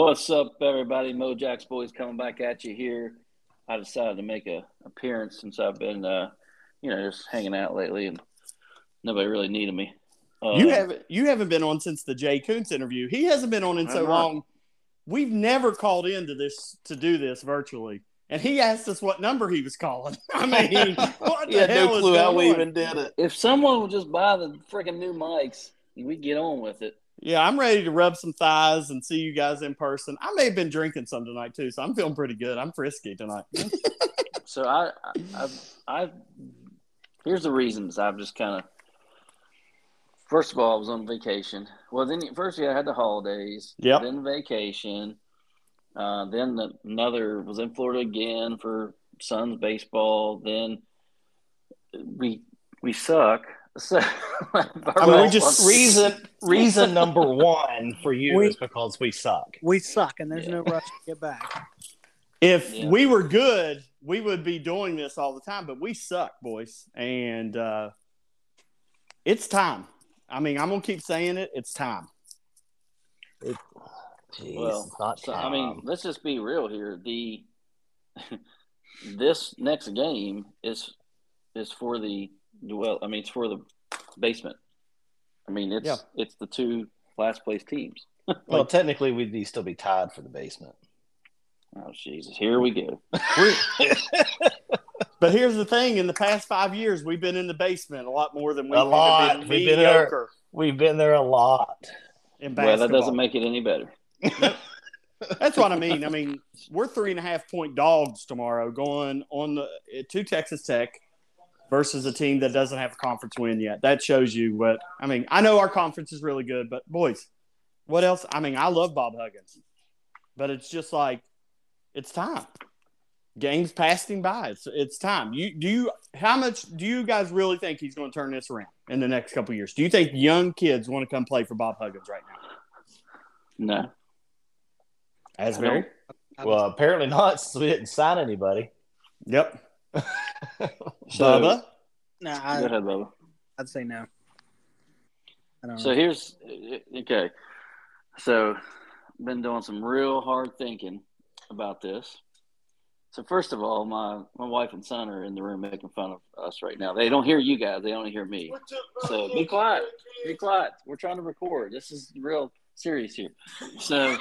What's up, everybody? Mojack's Boys coming back at you here. I decided to make a appearance since I've been, uh, you know, just hanging out lately, and nobody really needed me. Uh, you haven't you haven't been on since the Jay Kuntz interview. He hasn't been on in so not. long. We've never called into this to do this virtually, and he asked us what number he was calling. I mean, what He the hell no is clue how we on? even did it. If someone would just buy the freaking new mics, we'd get on with it. Yeah, I'm ready to rub some thighs and see you guys in person. I may have been drinking some tonight too, so I'm feeling pretty good. I'm frisky tonight. So I, I, I, I here's the reasons. I've just kind of. First of all, I was on vacation. Well, then first yeah, I had the holidays. Yeah. Then vacation. Uh, then the, another was in Florida again for Suns baseball. Then we we suck. So I mean, we just- reason reason number one for you We- is because we suck. We suck, and there's Yeah. no rush to get back. If Yeah. we were good, we would be doing this all the time, but we suck, boys. And uh, it's time. I mean, I'm going to keep saying it. It's time. Jeez, Well, not So I mean, let's just be real here. The this next game is is for the well. I mean, it's for the basement. I mean, it's Yeah. it's the two last place teams. well, technically, we'd be, still be tied for the basement. Oh Jesus! Here we go. But here's the thing in the past five years, we've been in the basement a lot more than we've A lot. been We've been there. mediocre We've been there a lot. in Well, that doesn't make it any better. That's what I mean. I mean, we're three and a half point dogs tomorrow going on the to Texas Tech versus a team that doesn't have a conference win yet. That shows you what I mean. I know our conference is really good, but boys, what else? I mean, I love Bob Huggins, but it's just like it's time. Games passing by. It's it's time. You do you how much do you guys really think he's going to turn this around in the next couple of years? Do you think young kids want to come play for Bob Huggins right now? No. Asbury. Well, apparently not, since we didn't sign anybody. Yep. So, Bubba. No, Go I, ahead, Bubba. I'd say no. I don't So know. here's okay. So been doing some real hard thinking about this. So first of all, my my wife and son are in the room making fun of us right now. They don't hear you guys. They only hear me. So be quiet. Be quiet. We're trying to record. This is real serious here. So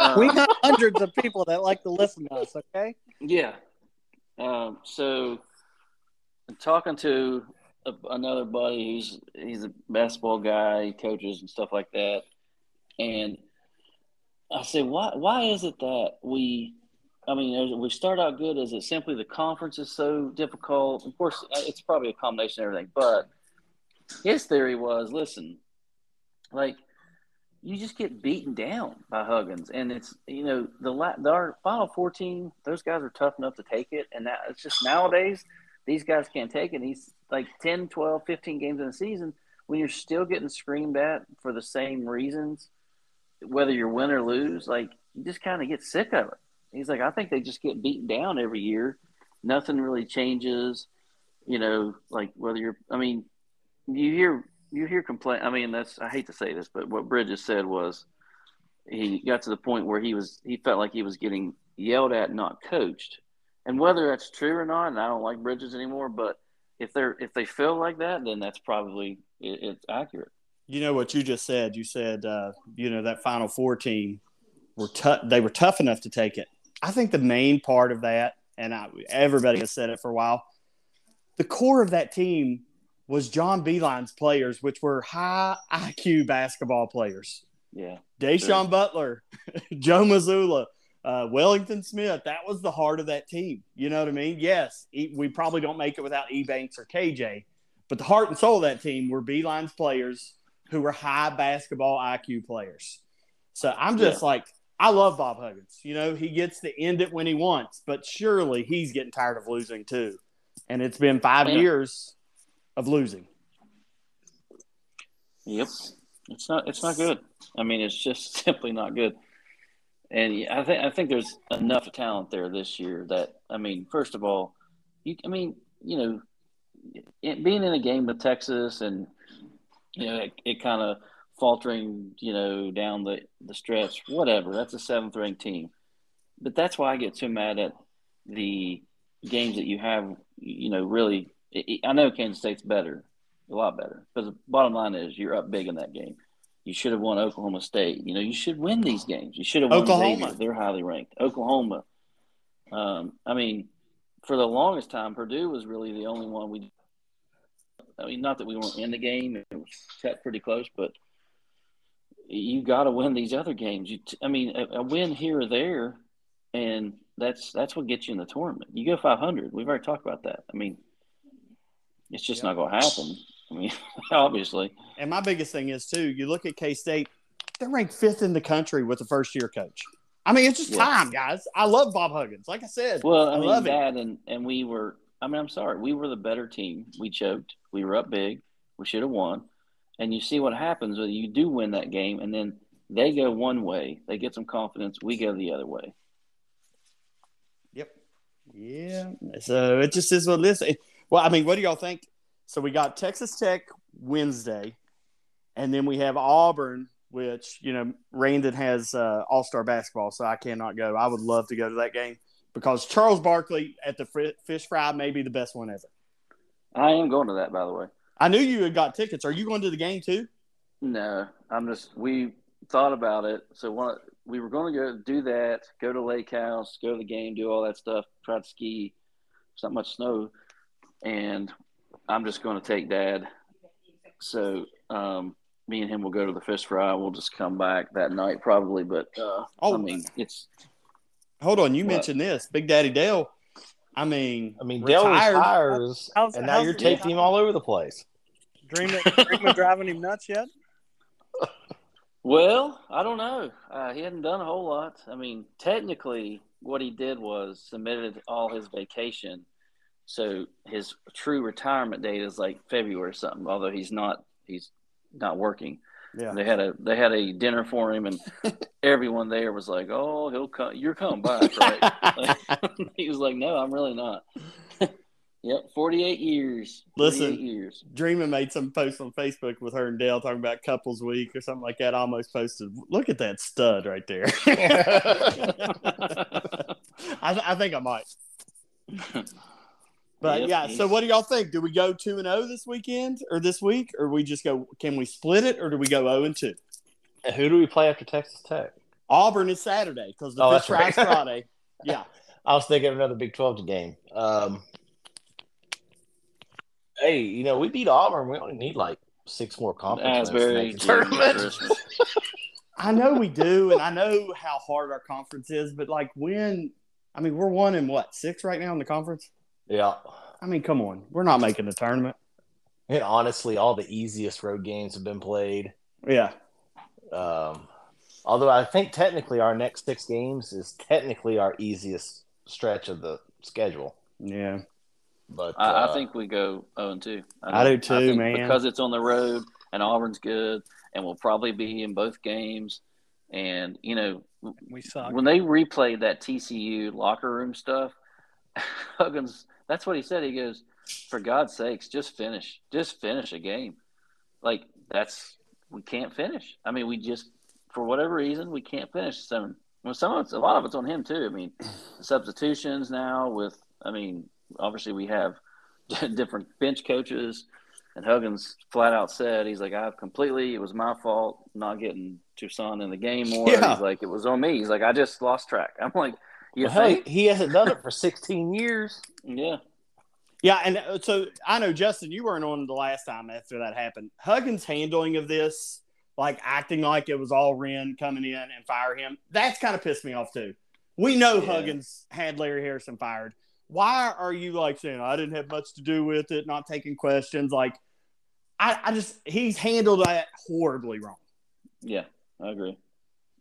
uh, we got hundreds of people that like to listen to us. Okay. yeah. Um, so I'm talking to a, another buddy who's he's a basketball guy, he coaches and stuff like that, and I said, why why is it that we? I mean, we start out good. Is it simply the conference is so difficult? Of course, uh, it's probably a combination of everything. But his theory was, listen, like you just get beaten down by Huggins, and it's you know the the our final fourteen. Those guys are tough enough to take it, and that it's just nowadays these guys can't take it. He's like 10, 12, 15 games in a season when you're still getting screamed at for the same reasons, whether you win or lose. Like you just kind of get sick of it. He's like, I think they just get beaten down every year. Nothing really changes. You know, like whether you're. I mean, you hear you hear complain. I mean, that's I hate to say this, but what Bridges said was he got to the point where he was he felt like he was getting yelled at, not coached. And whether that's true or not, and I don't like Bridges anymore, but if they're if they feel like that, then that's probably it, it's accurate. You know what you just said. You said, uh, you know, that Final Four team were tough. They were tough enough to take it. I think the main part of that, and I, everybody has said it for a while, the core of that team was John Beilein's players, which were high IQ basketball players. Yeah, Da'Sean. Butler, Joe Mazzulla, uh, Wellington Smith. That was the heart of that team. You know what I mean? Yes, E- we probably don't make it without Ebanks or KJ, but the heart and soul of that team were Beeline's players who were high basketball IQ players. So I'm just like, I love Bob Huggins. You know, he gets to end it when he wants, but surely he's getting tired of losing too. And it's been five Yeah. years of losing. Yep. It's not it's not good. I mean, it's just simply not good. And I think I think there's enough talent there this year that I mean, first of all, you I mean, you know, it, being in a game with Texas and you know, it, it kind of faltering, you know, down the the stretch. Whatever. That's a seventh ranked team. But that's why I get so mad at the games that you have. You know, really, I know Kansas State's better, a lot better. But the bottom line is, you're up big in that game. You should have won Oklahoma State. You know, you should win these games. You should have won Oklahoma. They're highly ranked. Oklahoma. Um, I mean, for the longest time, Purdue was really the only one we. I mean, not that we weren't in the game; it was set pretty close, but you got to win these other games. You, I mean, a, a win here or there, and that's that's what gets you in the tournament. You go 500. We've already talked about that. I mean, it's just not going to happen. I mean, obviously. And my biggest thing is too. You look at K State; they're ranked fifth in the country with a first year coach. I mean, it's just Yeah. time, guys. I love Bob Huggins. Like I said, Well, I, I mean, love it. that and and we were. I mean, I'm sorry, we were the better team. We choked. We were up big. We should have won. And you see what happens when you do win that game, and then they go one way. They get some confidence. We go the other way. Yep. Yeah. So it just is what it is. It- Well, I mean, what do y'all think? So we got Texas Tech Wednesday, and then we have Auburn, which you know Randon has uh, All Star basketball, so I cannot go. I would love to go to that game because Charles Barkley at the Fish Fry may be the best one ever. I am going to that, by the way. I knew you had got tickets. Are you going to the game too? No, I'm just. We thought about it. So one, we were going to go do that, go to Lake House, go to the game, do all that stuff, try to ski. It's not much snow, and I'm just going to take Dad. So um, me and him will go to the fish fry. We'll just come back that night probably. But uh, Oh. I mean, it's Hold on, you What? mentioned this, Big Daddy Dale. I mean, I mean, Dell retired. retires, How's- and now you're the- taking him all over the place. Dream of, dream of driving him nuts yet? Well, I don't know. Uh, he hadn't done a whole lot. I mean, technically, what he did was submitted all his vacation. So his true retirement date is like February or something. Although he's not, he's not working. Yeah. They had a they had a dinner for him, and everyone there was like, "Oh, he'll come. You're coming back, right?" he was like, "No, I'm really not." yep, 48 years. 48 Listen. years. Dreamer made some post on Facebook with her and Dale talking about couples week or something like that. I almost posted, look at that stud right there. I, I think I might. But Yep, yeah, so what do y'all think? Do we go two and zero this weekend or this week, or we just go? Can we split it, or do we go zero and two? Who do we play after Texas Tech? Auburn is Saturday because the Oh, Fish that's right. Friday. Yeah, I was thinking of another Big 12 game. Um, hey, you know, we beat Auburn. We only need like six more conference wins to make the tournament. I know we do, and I know how hard our conference is. But like when, I mean, we're one in what six right now in the conference. Yeah. I mean, come on, we're not making the tournament. And honestly, all the easiest road games have been played. Yeah, Um, although I think technically our next six games is technically our easiest stretch of the schedule. yeah. But I, uh, I think we go 0 and 2. I do too, think man. Because it's on the road and Auburn's good and we'll probably be in both games. And, you know, We suck. when they replayed that TCU locker room stuff, Huggins, that's what he said. He goes, for God's sakes, just finish. Just finish a game. Like, that's, we can't finish. I mean, we just, for whatever reason, we can't finish. So, well, some of it's, a lot of it's on him too. I mean, substitutions now with, I mean, obviously we have different bench coaches. And Huggins flat out said, he's like, I've completely, it was my fault not getting Toussaint in the game more. Yeah. He's like, it was on me. He's like, I just lost track. I'm like, you well, hell, think? he hasn't done it for 16 years. Yeah. Yeah, and uh, so I know Justin, you weren't on the last time after that happened. Huggins' handling of this, like acting like it was all Wren coming in and fire him, that's kind of pissed me off too. We know Yeah. Huggins had Larry Harrison fired. Why are you like saying I didn't have much to do with it, not taking questions? Like, I, I just he's handled that horribly wrong. Yeah. I agree.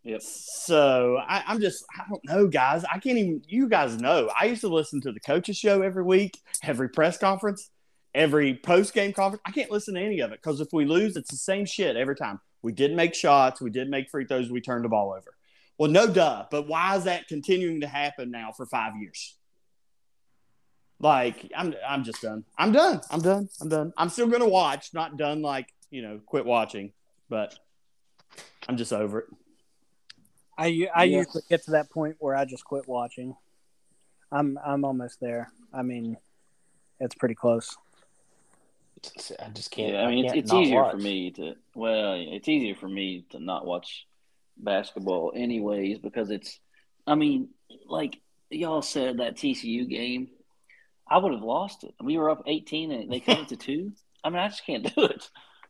Yep. So I, I'm just, I don't know, guys. I can't even, you guys know. I used to listen to the coaches show every week, every press conference, every post game conference. I can't listen to any of it because if we lose, it's the same shit every time. We didn't make shots, we didn't make free throws, we turned the ball over. Well, no duh. But why is that continuing to happen now for five years? Like, I'm, I'm just done. I'm done. I'm done. I'm done. I'm still going to watch, not done like, you know, quit watching. But I'm just over it. I u- I Yeah. usually get to that point where I just quit watching. I'm I'm almost there. I mean, it's pretty close. I just can't. Yeah, I mean, it's, can't it's not easier watch. for me to. Well, it's easier for me to not watch basketball, anyways, because it's. I mean, like y'all said, that TCU game, I would have lost it. We were up eighteen, and they cut it to two. I mean, I just can't do it.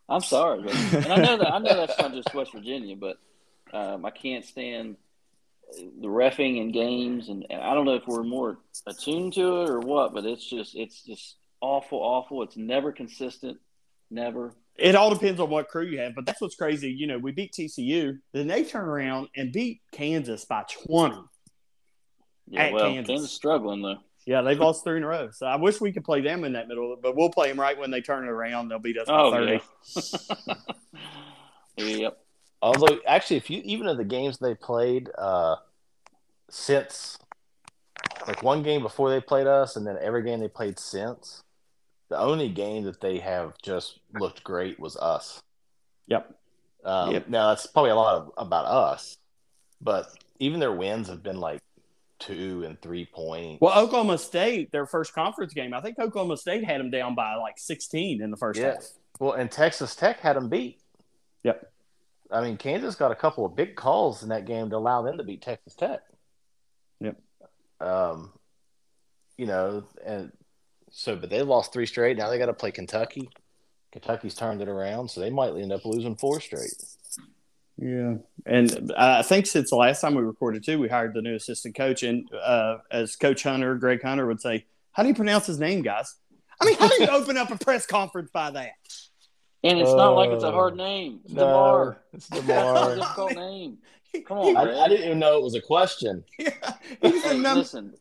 I'm sorry, but, and I know that I know that's not just West Virginia, but um, I can't stand the refing in games, and, and I don't know if we're more attuned to it or what, but it's just it's just awful, awful. It's never consistent, never. It all depends on what crew you have, but that's what's crazy. You know, we beat TCU, then they turn around and beat Kansas by 20. Yeah, At well, Kansas. Kansas struggling though. Yeah, they've lost three in a row. So I wish we could play them in that middle, but we'll play them right when they turn it around. They'll beat us by Oh 30. yeah. yep. Although, actually, if you even of the games they played uh, since, like one game before they played us, and then every game they played since, the only game that they have just looked great was us. Yep. Um, Yep. Now that's probably a lot of, about us, but even their wins have been like two and three points. Well, Oklahoma State, their first conference game, I think Oklahoma State had them down by like 16 in the first Yeah. half. Well, and Texas Tech had them beat. Yep. I mean, Kansas got a couple of big calls in that game to allow them to beat Texas Tech. Yep. Um, you know, and so, but they lost three straight. Now they got to play Kentucky. Kentucky's turned it around, so they might end up losing four straight. Yeah, and I think since the last time we recorded too, we hired the new assistant coach, and uh, as Coach Hunter, Greg Hunter would say, "How do you pronounce his name, guys?" I mean, how do you open up a press conference by that? And it's not like it's a hard name. It's DeMar. it's That's not a Demar. difficult name. Come on, I, I didn't even know it was a question. Yeah, he's the Hey, number. listen,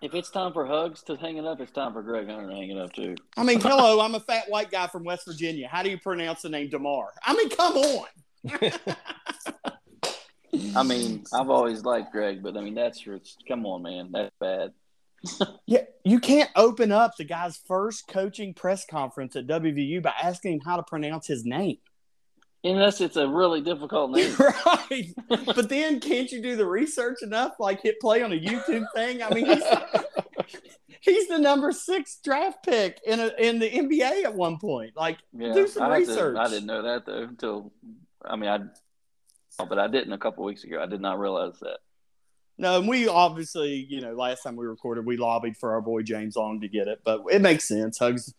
if it's time for Hugs to hang it up, it's time for Greg Hunter to hang it up too. I mean, hello, I'm a fat white guy from West Virginia. How do you pronounce the name Demar? I mean, come on. I mean, I've always liked Greg, but I mean, that's it's, come on, man, that's bad. Yeah, you can't open up the guy's first coaching press conference at WVU by asking him how to pronounce his name. Unless it's a really difficult name. right. But then can't you do the research enough? Like hit play on a YouTube thing? I mean, he's, he's the number six draft pick in a, in the NBA at one point. Like, Yeah, do some I had to- research. I didn't know that though until I mean, I but I didn't a couple weeks ago. I did not realize that. No, and we obviously, you know, last time we recorded, we lobbied for our boy James Long to get it, but it makes sense. Hugs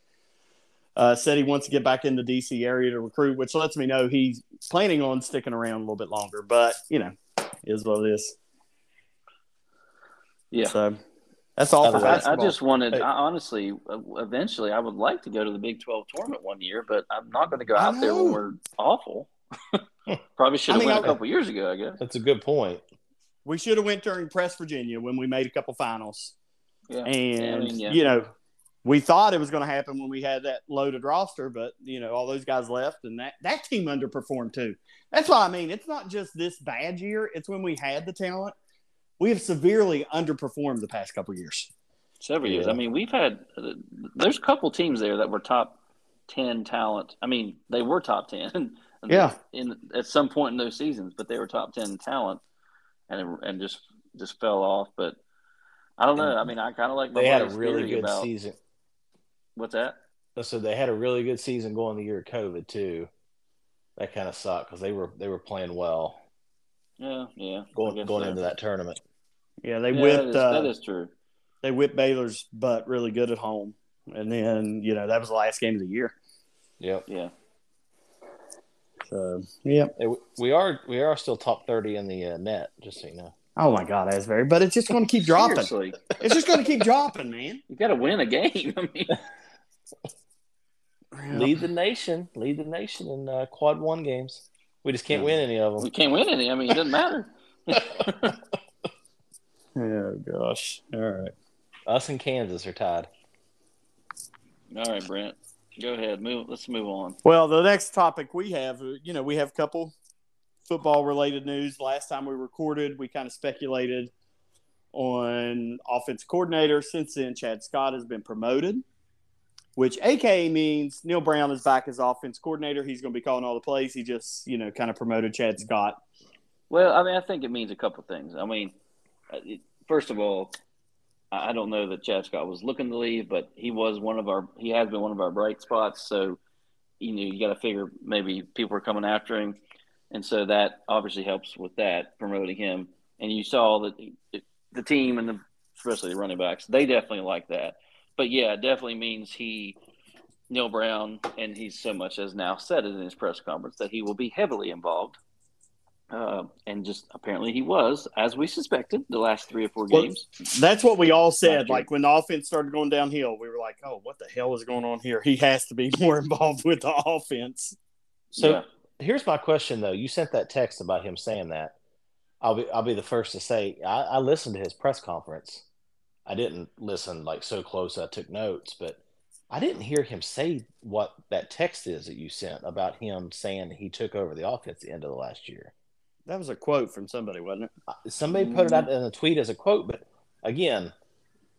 uh, said he wants to get back in the DC area to recruit, which lets me know he's planning on sticking around a little bit longer. But you know, is what it is. Yeah. So that's all for Other than- I, I just wanted, Hey. I honestly, uh, eventually, I would like to go to the Big 12 tournament one year, but I'm not going to go out there when know. we're awful. Probably should I have mean, went a I- couple years ago, I guess. That's a good point. We should have went during Press Virginia when we made a couple finals, Yeah. and I mean, yeah. you know, we thought it was going to happen when we had that loaded roster, but you know, all those guys left, and that that team underperformed too. That's why I mean, it's not just this bad year; it's when we had the talent. We have severely underperformed the past couple years. Several years. Yeah. I mean, we've had, uh, there's a couple teams there that were top 10 talent. I mean, they were top 10 Yeah. in at some point in those seasons, but they were top 10 talent and and just just fell off. But I don't know. I mean, I kind of like my They had a really good about, season. What's that? So they had a really good season going the year of COVID too. That kind of sucked because they were they were playing well Yeah, yeah. Going going so. into that tournament. Yeah, they Yeah, whipped is, uh, that is true. they whipped Baylor's butt really good at home, and then you know that was the last game of the year. Yep. Yeah. So yeah. We are we are still top thirty in the uh, net, just so you know. Oh my God, Asbury, but it's just going to keep dropping. Seriously, It's just going to keep dropping, man. you got to win a game. I mean, Lead the nation, lead the nation in uh, quad one games. We just can't win any of them. we can't win any. I mean, it doesn't matter. Oh gosh. All right. Us and Kansas are tied. All right, Brent, go ahead. Move. Let's move on. Well, the next topic we have, uh, you know, we have a couple football related news. Last time we recorded, we kind of speculated on offense coordinator. Since then, Chad Scott has been promoted. which AKA means Neal Brown is back as offense coordinator. He's going to be calling all the plays. He just, you know, kind of promoted Chad Scott. Well, I mean, I think it means a couple things. I mean, uh, first of all, I don't know that Chad Scott was looking to leave, but he was one of our he has been one of our bright spots. So, you know, you got to figure maybe people are coming after him, and so that obviously helps with that promoting him. And you saw that the team and the, especially the running backs, they definitely like that. But yeah, it definitely means he Neal Brown, and he's so much as now said it in his press conference that he will be heavily involved uh, and just apparently he was, as we suspected, the last three or four games. That's what we all said. Like when the offense started going downhill, we were like, "Oh, what the hell is going on here?" He has to be more involved with the offense. So yeah. here's my question, though. You sent that text about him saying that. I'll be I'll be the first to say I, I listened to his press conference. I didn't listen like so close. I took notes, but I didn't hear him say what that text is that you sent about him saying he took over the offense at the end of the last year. That was a quote from somebody, wasn't it? Uh, somebody put it out in a tweet as a quote, but again,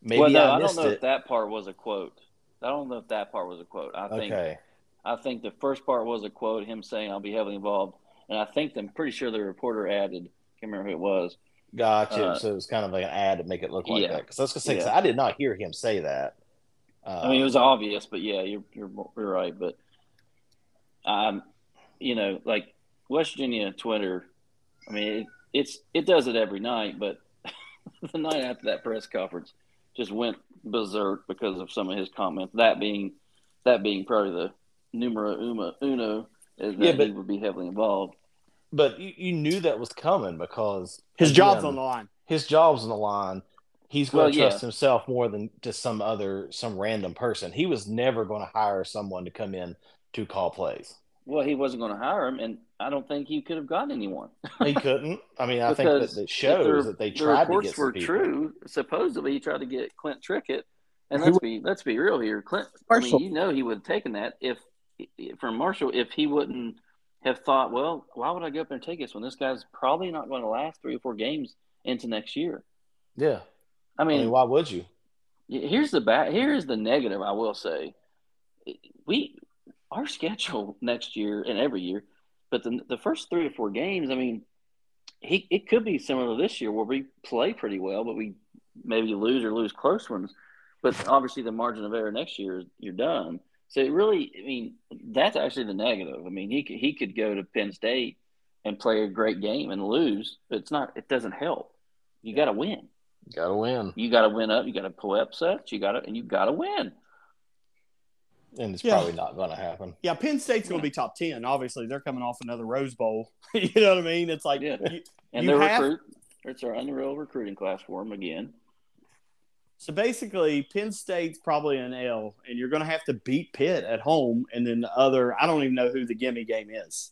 maybe well, no, I, I don't know it. if that part was a quote. I don't know if that part was a quote. I think okay. I think the first part was a quote, him saying I'll be heavily involved, and I think I'm pretty sure the reporter added. Can't remember who it was. Gotcha. Uh, so it was kind of like an ad to make it look like yeah. that. Because I was gonna say, yeah. I did not hear him say that. I mean, it was obvious, but yeah, you're you're, you're right. But um, you know, like West Virginia Twitter I mean, it, it's it does it every night, but the night after that press conference just went berserk because of some of his comments. That being that being probably the numero uno, uno is that yeah, but, he would be heavily involved. But you, you knew that was coming because his again, job's on the line. His job's on the line. He's going to trust yeah. himself more than just some other some random person. He was never going to hire someone to come in to call plays. Well, he wasn't going to hire him, and I don't think he could have gotten anyone. he couldn't. I mean, I think that it shows that they tried the reports to get were people. true. Supposedly, he tried to get Clint Trickett, and let's be let's be real here. Clint, I mean, you know, he would have taken that if from Marshall if he wouldn't have thought, well, why would I go up there and take this when this guy's probably not going to last three or four games into next year? Yeah, I mean, I mean why would you? Here's the bad. Here's the negative. I will say, we our schedule next year and every year, but the the first three or four games, I mean, he it could be similar to this year where we play pretty well, but we maybe lose or lose close ones. But obviously, the margin of error next year, you're done. So it really, I mean, that's actually the negative. I mean, he could, he could go to Penn State and play a great game and lose, but it's not. It doesn't help. You got to win. You got to win. You got to win up. You got to pull upsets. You got to, and you got to win and it's yeah. probably not going to happen. Yeah, Penn State's going to be top ten. Obviously, they're coming off another Rose Bowl. you know what I mean? It's like, yeah. You, and they're have... recruit. It's our unreal recruiting class for them again. So basically, Penn State's probably an L, and you're going to have to beat Pitt at home, and then the other. I don't even know who the gimme game is.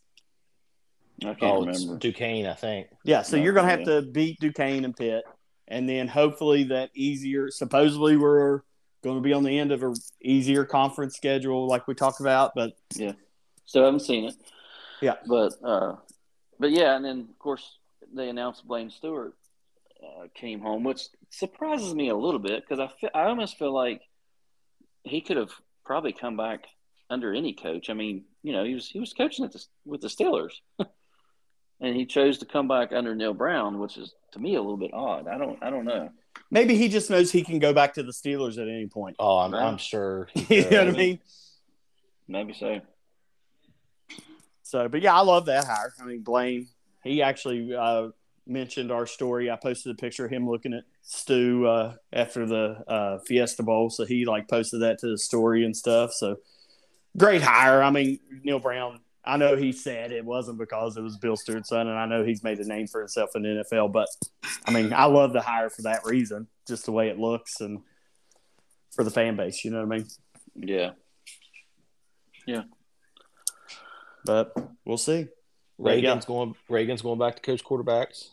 I can't oh, remember. Duquesne, I think. Yeah, so no, you're going to have yeah. to beat Duquesne and Pitt, and then hopefully that easier. Supposedly, we're going to be on the end of a easier conference schedule, like we talked about. But yeah, still haven't seen it. Yeah, but uh, but yeah, and then of course they announced Blaine Stewart uh, came home, which surprises me a little bit because I feel, I almost feel like he could have probably come back under any coach. I mean, you know, he was he was coaching at the, with the Steelers, and he chose to come back under Neal Brown, which is to me a little bit odd. I don't I don't know. Maybe he just knows he can go back to the Steelers at any point. Oh, I'm, I'm sure. you know what I mean? Maybe so. So, but yeah, I love that hire. I mean, Blaine, he actually uh, mentioned our story. I posted a picture of him looking at Stu uh, after the uh, Fiesta Bowl. So he like posted that to the story and stuff. So great hire. I mean, Neal Brown I know he said it wasn't because it was Bill Stewart's son, and I know he's made a name for himself in the NFL. But I mean, I love the hire for that reason, just the way it looks and for the fan base. You know what I mean? Yeah. Yeah. But we'll see. Reagan's going. Reagan's going back to coach quarterbacks.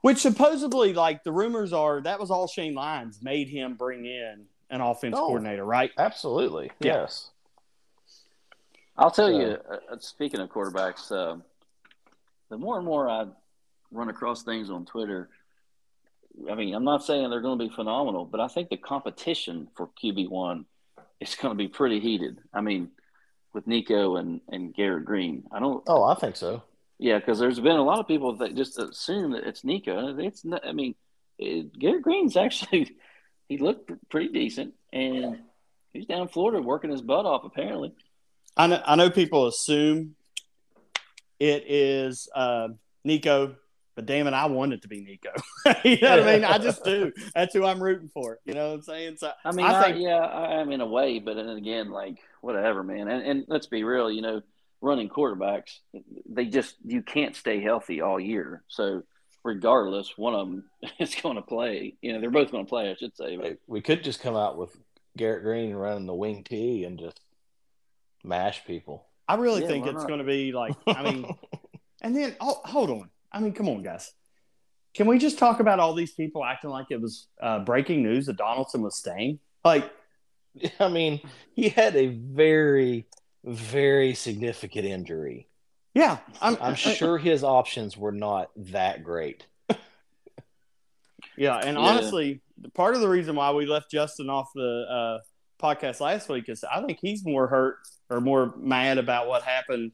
Which supposedly, like the rumors are, that was all Shane Lyons made him bring in an offense oh, coordinator, right? Absolutely. Yeah. Yes. I'll tell so, you. Uh, speaking of quarterbacks, uh, the more and more I run across things on Twitter, I mean, I'm not saying they're going to be phenomenal, but I think the competition for QB one it's going to be pretty heated. I mean, with Nico and and Garrett Greene, I don't. Oh, I think so. Yeah, because there's been a lot of people that just assume that it's Nico. It's not. I mean, it, Garrett Greene's actually he looked pretty decent, and he's down in Florida working his butt off. Apparently, I know, I know people assume it is uh, Nico, but damn it, I want it to be Nico. you know what I mean? I just do. That's who I'm rooting for. You know what I'm saying? So I mean, I I think- yeah, I am in a way, but then again, like whatever, man. And, and let's be real, you know, running quarterbacks, they just you can't stay healthy all year. So regardless, one of them is going to play. You know, they're both going to play, I should say. But We could just come out with Garrett Greene running the wing T and just mash people. I really Yeah, think it's going to be like, I mean, and then oh, hold on. I mean, come on, guys. Can we just talk about all these people acting like it was uh, breaking news that Donaldson was staying? Like, I mean, he had a very, very significant injury. yeah, I'm, I'm sure his options were not that great. Yeah, and Yeah. honestly, part of the reason why we left Justin off the uh, podcast last week is I think he's more hurt or more mad about what happened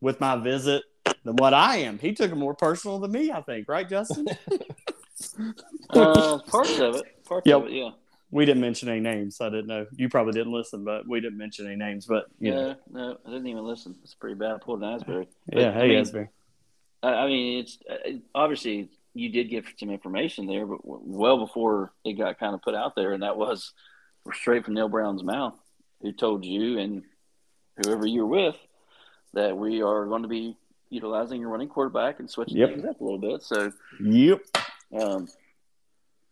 with my visit than what I am. He took it more personal than me, I think, right, Justin? uh, parts of it, parts Yep. of it, yeah. we didn't mention any names. So I didn't know. You probably didn't listen, but we didn't mention any names. But you know, Yeah, no, I didn't even listen. It's pretty bad. I pulled an Asbury. But, yeah, I hey, mean, Asbury. I I mean, it's uh, obviously you did get some information there, but well before it got kind of put out there, and that was straight from Neal Brown's mouth, who told you and whoever you're with that we are going to be utilizing your running quarterback and switching Yep. things up a little bit. So, Yep. um,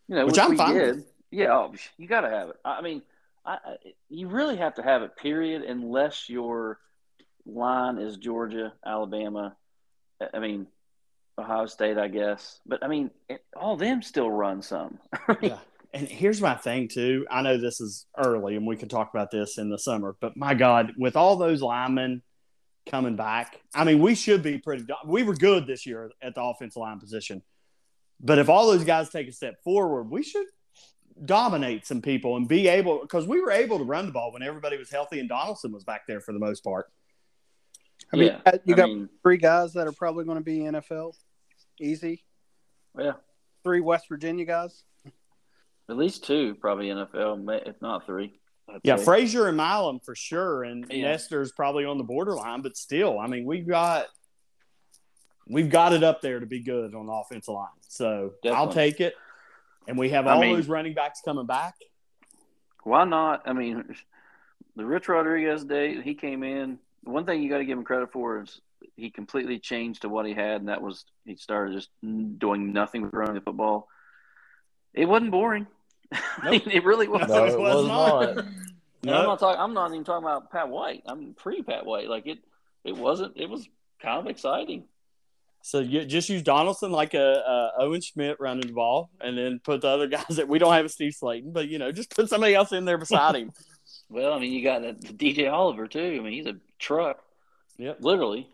you know, Which which, I'm we fine did. Yeah, oh, you got to have it. I mean, I, you really have to have it. Period. Unless your line is Georgia, Alabama. I- I mean, Ohio State, I guess. But I mean, it, all them still run some. Yeah. And here's my thing too. I know this is early, and we can talk about this in the summer. But my God, with all those linemen coming back, I mean, we should be pretty. We were good this year at the offensive line position, but if all those guys take a step forward, we should dominate some people and be able because we were able to run the ball when everybody was healthy and Donaldson was back there for the most part. I mean, yeah, you I got mean, three guys that are probably going to be NFL. Easy. yeah, Three West Virginia guys. At least two probably NFL, if not three. I'd Yeah, say. Frazier and Milum for sure, and Yeah. Nester's probably on the borderline, but still, I mean, we've got we've got it up there to be good on the offensive line. So I'll take it. And we have I all mean- those running backs coming back. Why not? I mean, the Rich Rodriguez day, he came in. One thing you got to give him credit for is he completely changed to what he had, and that was he started just doing nothing but running the football. It wasn't boring. I mean, it really was. No, it it was was not. not. And I'm not talking. I'm not even talking about Pat White. I'm pre Pat White. Like it, it wasn't. It was kind of exciting. So you just use Donaldson like a, a Owen Schmidt running the ball, and then put the other guys that we don't have a Steve Slaton, but you know, just put somebody else in there beside him. Well, I mean, you got that DJ Oliver too. I mean, he's a truck, Yep. literally.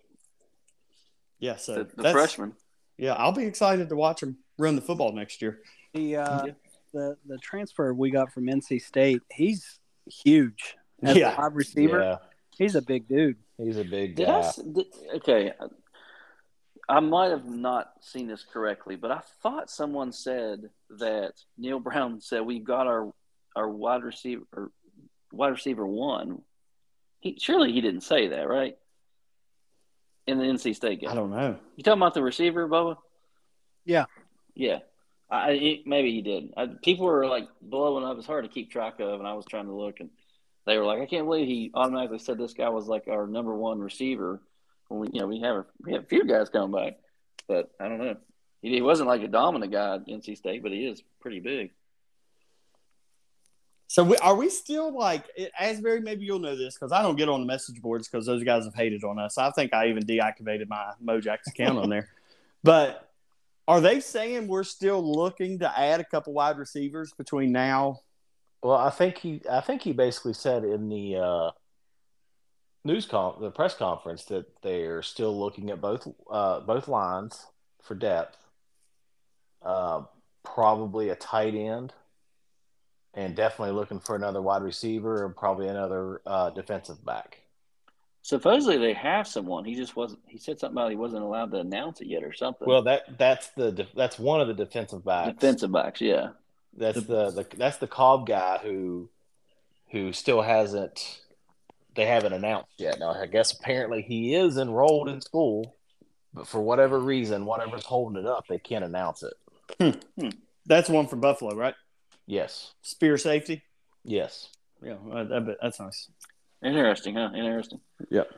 Yeah. So The, the freshman. Yeah, I'll be excited to watch him run the football next year. The uh, Yeah. The the transfer we got from NC State, he's huge. As Yeah. a wide receiver, Yeah, he's a big dude. he's a big Did guy. s- Did, okay, I might have not seen this correctly, but I thought someone said that Neal Brown said we've got our our wide receiver or wide receiver one. He surely he didn't say that, right? In the NC State game, I don't know. you talking about the receiver, Bubba? Yeah. yeah. I, maybe he did. I, people were like blowing up. It's hard to keep track of, and I was trying to look, and they were like, "I can't believe he automatically said this guy was like our number one receiver." When we, you know, we have a, we have a few guys coming back, but I don't know. He, he wasn't like a dominant guy at NC State, but he is pretty big. So we, are we still like Asbury? Maybe you'll know this because I don't get on the message boards because those guys have hated on us. I think I even deactivated my Mojax account on there. But are they saying we're still looking to add a couple wide receivers between now? Well, I think he, I think he basically said in the uh, news con, the press conference that they're still looking at both, uh, both lines for depth. Uh, probably a tight end, and definitely looking for another wide receiver and probably another uh, defensive back. Supposedly they have someone. He just wasn't. He said something about he wasn't allowed to announce it yet or something. Well, that that's the that's one of the defensive backs. defensive backs, yeah. That's the, the that's the Cobb guy who who still hasn't they haven't announced yet. Now I guess apparently he is enrolled in school, but for whatever reason, whatever's holding it up, they can't announce it. Hmm, hmm. That's one from Buffalo, right? Yes. Spear safety. Yes. Yeah, that, that's nice. Interesting, huh? Interesting. Yep.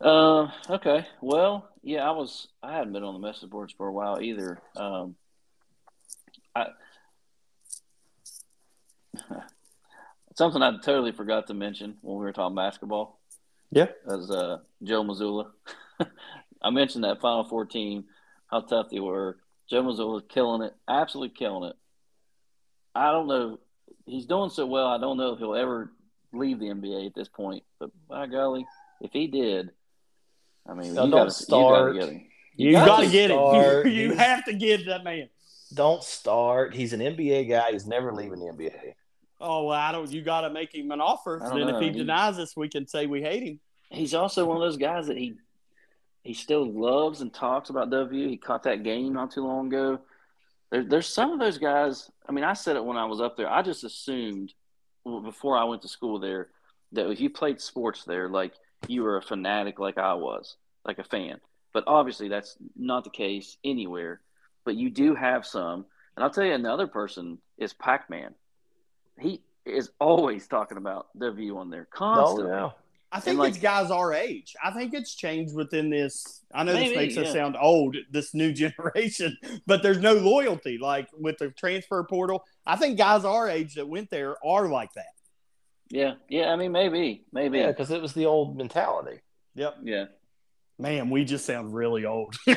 Uh, okay. Well, yeah, I was. I hadn't been on the message boards for a while either. Um, I something I totally forgot to mention when we were talking basketball. Yeah. As uh, Joe Mazzulla. I mentioned that Final Four team, how tough they were. Joe Mazzulla's killing it, absolutely killing it. I don't know. He's doing so well. I don't know if he'll ever leave the NBA at this point. But by golly, if he did, I mean, No, you don't gotta, start. You got to get him. You, gotta got to get start. it. You, you have to give that man. Don't start. He's an NBA guy. He's never leaving the NBA. Oh well, I don't. You got to make him an offer. I don't Then know. if he He- denies us, we can say we hate him. He's also one of those guys that he he still loves and talks about W. He caught that game not too long ago. There, there's some of those guys. I mean, I said it when I was up there. I just assumed well, before I went to school there that if you played sports there, like you were a fanatic, like I was, like a fan. But obviously, that's not the case anywhere. But you do have some, and I'll tell you another person is Pac Man. He is always talking about the view on there oh, constantly. Oh, I think like- it's guys our age. I think it's changed within this. I know Maybe, this makes us sound old, this new generation, but there's no loyalty. Like with the transfer portal, I think guys our age that went there are like that. Yeah, yeah. I mean, maybe, maybe. Yeah, because it was the old mentality. Yep. Yeah. Man, we just sound really old. Some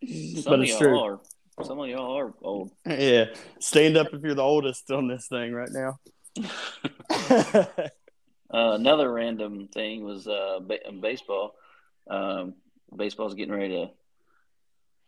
but it's true. are. Some of y'all are old. Yeah. Stand up if you're the oldest on this thing right now. Uh, another random thing was uh, ba- baseball. Um, baseball's getting ready to.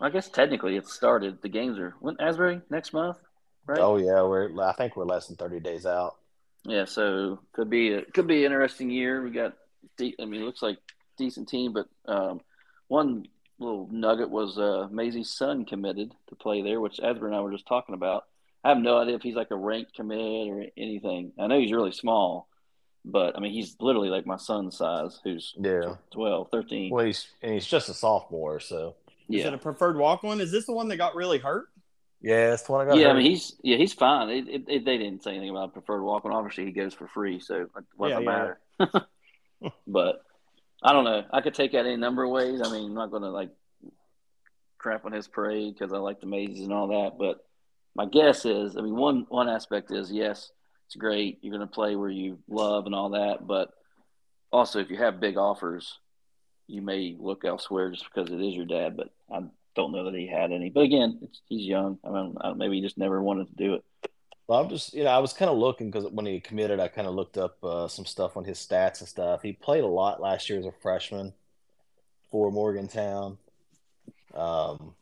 I guess technically it started. The games are when Asbury next month, right? Oh yeah, we're. I think we're less than thirty days out. Yeah, so could be a, could be an interesting year. We got, de- I mean, it looks like decent team, but um, one little nugget was uh, Mazey's son committed to play there, which Asbury and I were just talking about. I have no idea if he's like a ranked commit or anything. I know he's really small, but I mean, he's literally like my son's size, who's Yeah. 12, 13. Well, he's and he's just a sophomore, so Is yeah. it a preferred walk one? Is this the one that got really hurt? yeah, that's the one I got. Yeah, I mean he's yeah he's fine. It, it, it- they didn't say anything about preferred walk, and obviously he goes for free, so it doesn't Yeah, yeah, matter. but I don't know. I could take that any number of ways. I mean, I'm not going to like crap on his parade because I like the Mazeys and all that. But my guess is, I mean, one one aspect is yes, it's great. You're going to play where you love and all that, but also if you have big offers, you may look elsewhere just because it is your dad. But I don't know that he had any. But again, he's young. I mean, maybe he just never wanted to do it. Well, I'm just, you know, I was kind of looking because when he committed, I kind of looked up uh, some stuff on his stats and stuff. He played a lot last year as a freshman for Morgantown. Um,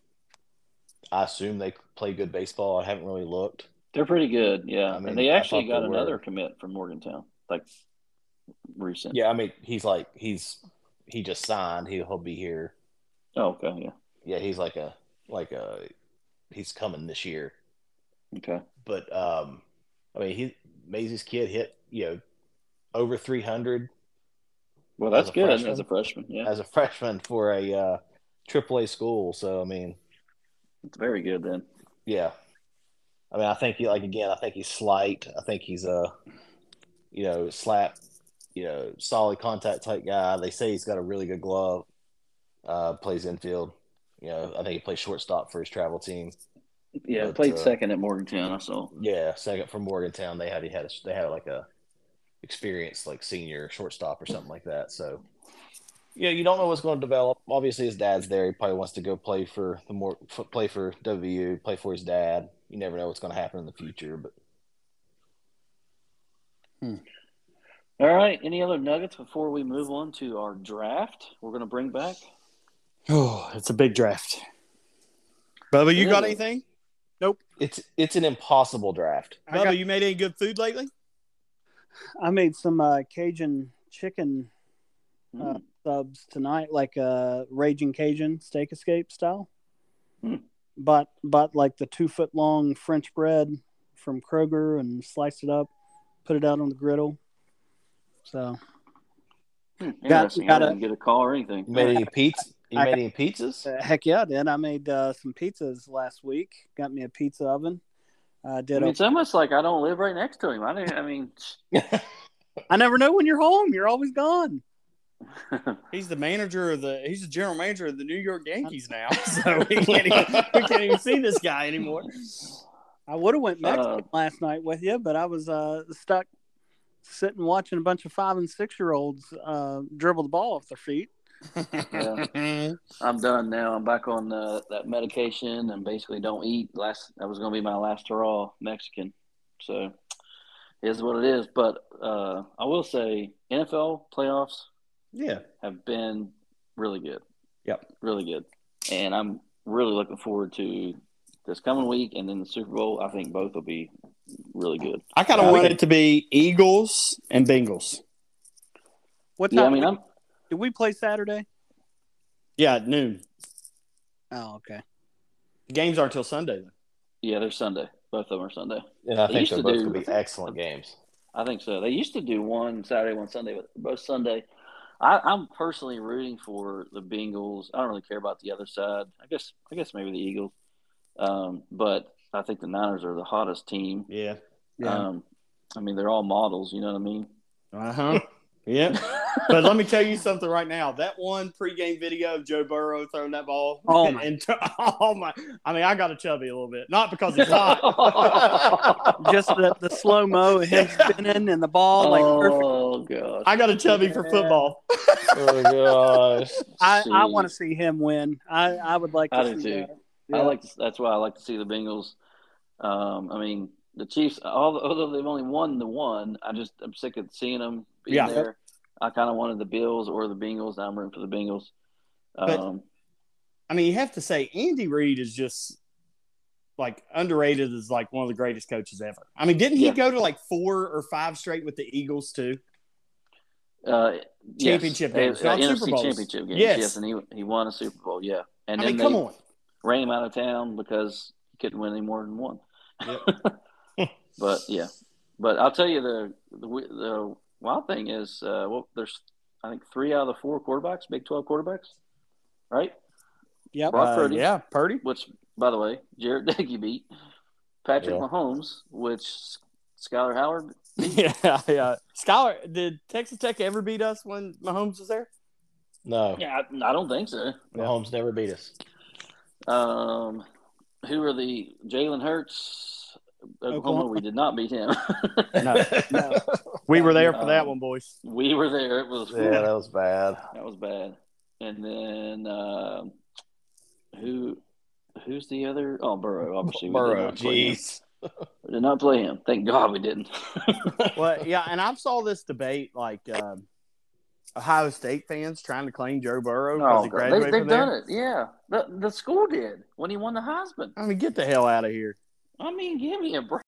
I assume they play good baseball. I haven't really looked. They're pretty good, yeah. I mean, and they actually got they another commit from Morgantown, like recent. Yeah, I mean, he's like he's he just signed. He, he'll be here. Oh, okay, yeah, Yeah, he's like a like a he's coming this year. okay. But um, I mean, he Mazey's kid hit you know over 300 Well, that's good freshman? as a freshman. Yeah, as a freshman for a uh, AAA school. So I mean, it's very good then. yeah. I mean, I think he like again. I think he's slight. I think he's a, you know, slap, you know, solid contact type guy. They say he's got a really good glove. Uh, plays infield. You know, I think he plays shortstop for his travel team. Yeah, But, played uh, second at Morgantown. I saw. Yeah, second from Morgantown. They had he had a, they had like a experienced like senior shortstop or something like that. So yeah, you don't know what's going to develop. Obviously, his dad's there. He probably wants to go play for the more play for WU, play for his dad. You never know what's going to happen in the future, but All right. Any other nuggets before we move on to our draft? We're going to bring back. Oh, it's a big draft. Bubba, you It got anything? Nope. It's it's an impossible draft. I Bubba, got- you made any good food lately? I made some uh, Cajun chicken Mm. subs tonight, like uh, Raging Cajun Steak Escape style. Hmm. But bought like the two foot long French bread from Kroger and sliced it up, put it out on the griddle. So Hmm, Got- got I a- didn't get a call or anything. You made any pizza? You I- made any pizzas? uh, heck yeah, I did. I made uh, some pizzas last week. Got me a pizza oven. I I did. mean, a, it's almost like I don't live right next to him. I, didn't, I mean, I never know when you're home. You're always gone. He's the manager of the. He's the general manager of the New York Yankees now, so we can't even, we can't even see this guy anymore. I would have went Mexican Uh, last night with you, but I was uh, stuck sitting watching a bunch of five and six year olds uh, dribble the ball off their feet. I'm done now. I'm back on uh, that medication and basically don't eat. Last that was going to be my last hurrah Mexican. So is what it is. But uh, I will say NFL playoffs yeah, have been really good. Yep. Really good. And I'm really looking forward to this coming week and then the Super Bowl. I think both will be really good. I kind of want it to be Eagles and Bengals. What Yeah, I time mean, I'm did we play Saturday? Yeah, at noon. Oh, okay. The games aren't till Sunday. Though. yeah, they're Sunday. Both of them are Sunday. Yeah, I They think they're to both do- going to be excellent games. I think so. They used to do one Saturday, one Sunday, but both Sunday. I, I'm personally rooting for the Bengals. I don't really care about the other side. I guess I guess maybe the Eagles. Um, but I think the Niners are the hottest team. Yeah. Um, I mean, they're all models. You know what I mean? Uh huh. yeah. But let me tell you something right now. That one pregame video of Joe Burrow throwing that ball. Oh, and, my. and oh my! I mean, I got a chubby a little bit, not because he's hot. Just the, the slow mo of him spinning and the ball like perfect. Oh gosh. I got a chubby for football. oh gosh. I, I want to see him win. I, I would like to I do see too. that. I like to, that's why I like to see the Bengals. Um, I mean, the Chiefs, although, although they've only won the one, I just I'm sick of seeing them being Yeah. there. I kind of wanted the Bills or the Bengals. I'm rooting for the Bengals. But- Um, I mean, you have to say Andy Reid is just like underrated as like one of the greatest coaches ever. I mean, didn't he Yeah. go to like four or five straight with the Eagles too? Uh, Championship yes, games, not NFC Super Bowls. championship games. Yes. Yes. and he he won a Super Bowl. Yeah, and I then mean, they come on. ran him out of town because he couldn't win any more than one. Yep. but yeah, but I'll tell you the the, the wild thing is, uh, well, there's I think three out of the four quarterbacks, Big Twelve quarterbacks, right? Yep. Brock Uh, Purdy. yeah, Purdy. Which, by the way, Jared Doege beat Patrick Yeah. Mahomes, which Skyler Howard. yeah, yeah. Scholar, did Texas Tech ever beat us when Mahomes was there? No, Yeah, I, I don't think so. Mahomes never beat us. Um, who are the Jalen Hurts? Oklahoma. Oklahoma. We did not beat him. No. No. We were there for Um, that one, boys. we were there. It was yeah, that was bad. that was bad. And then um, who? Who's the other? Oh, Burrow. Obviously, Burrow, not him. jeez. We did not play him. Thank God we didn't. Well, yeah, and I saw this debate like um, Ohio State fans trying to claim Joe Burrow because Oh, he graduated They, they've from there. done it. Yeah, the the school did when he won the Heisman. I mean, get the hell out of here. I mean, give me a break.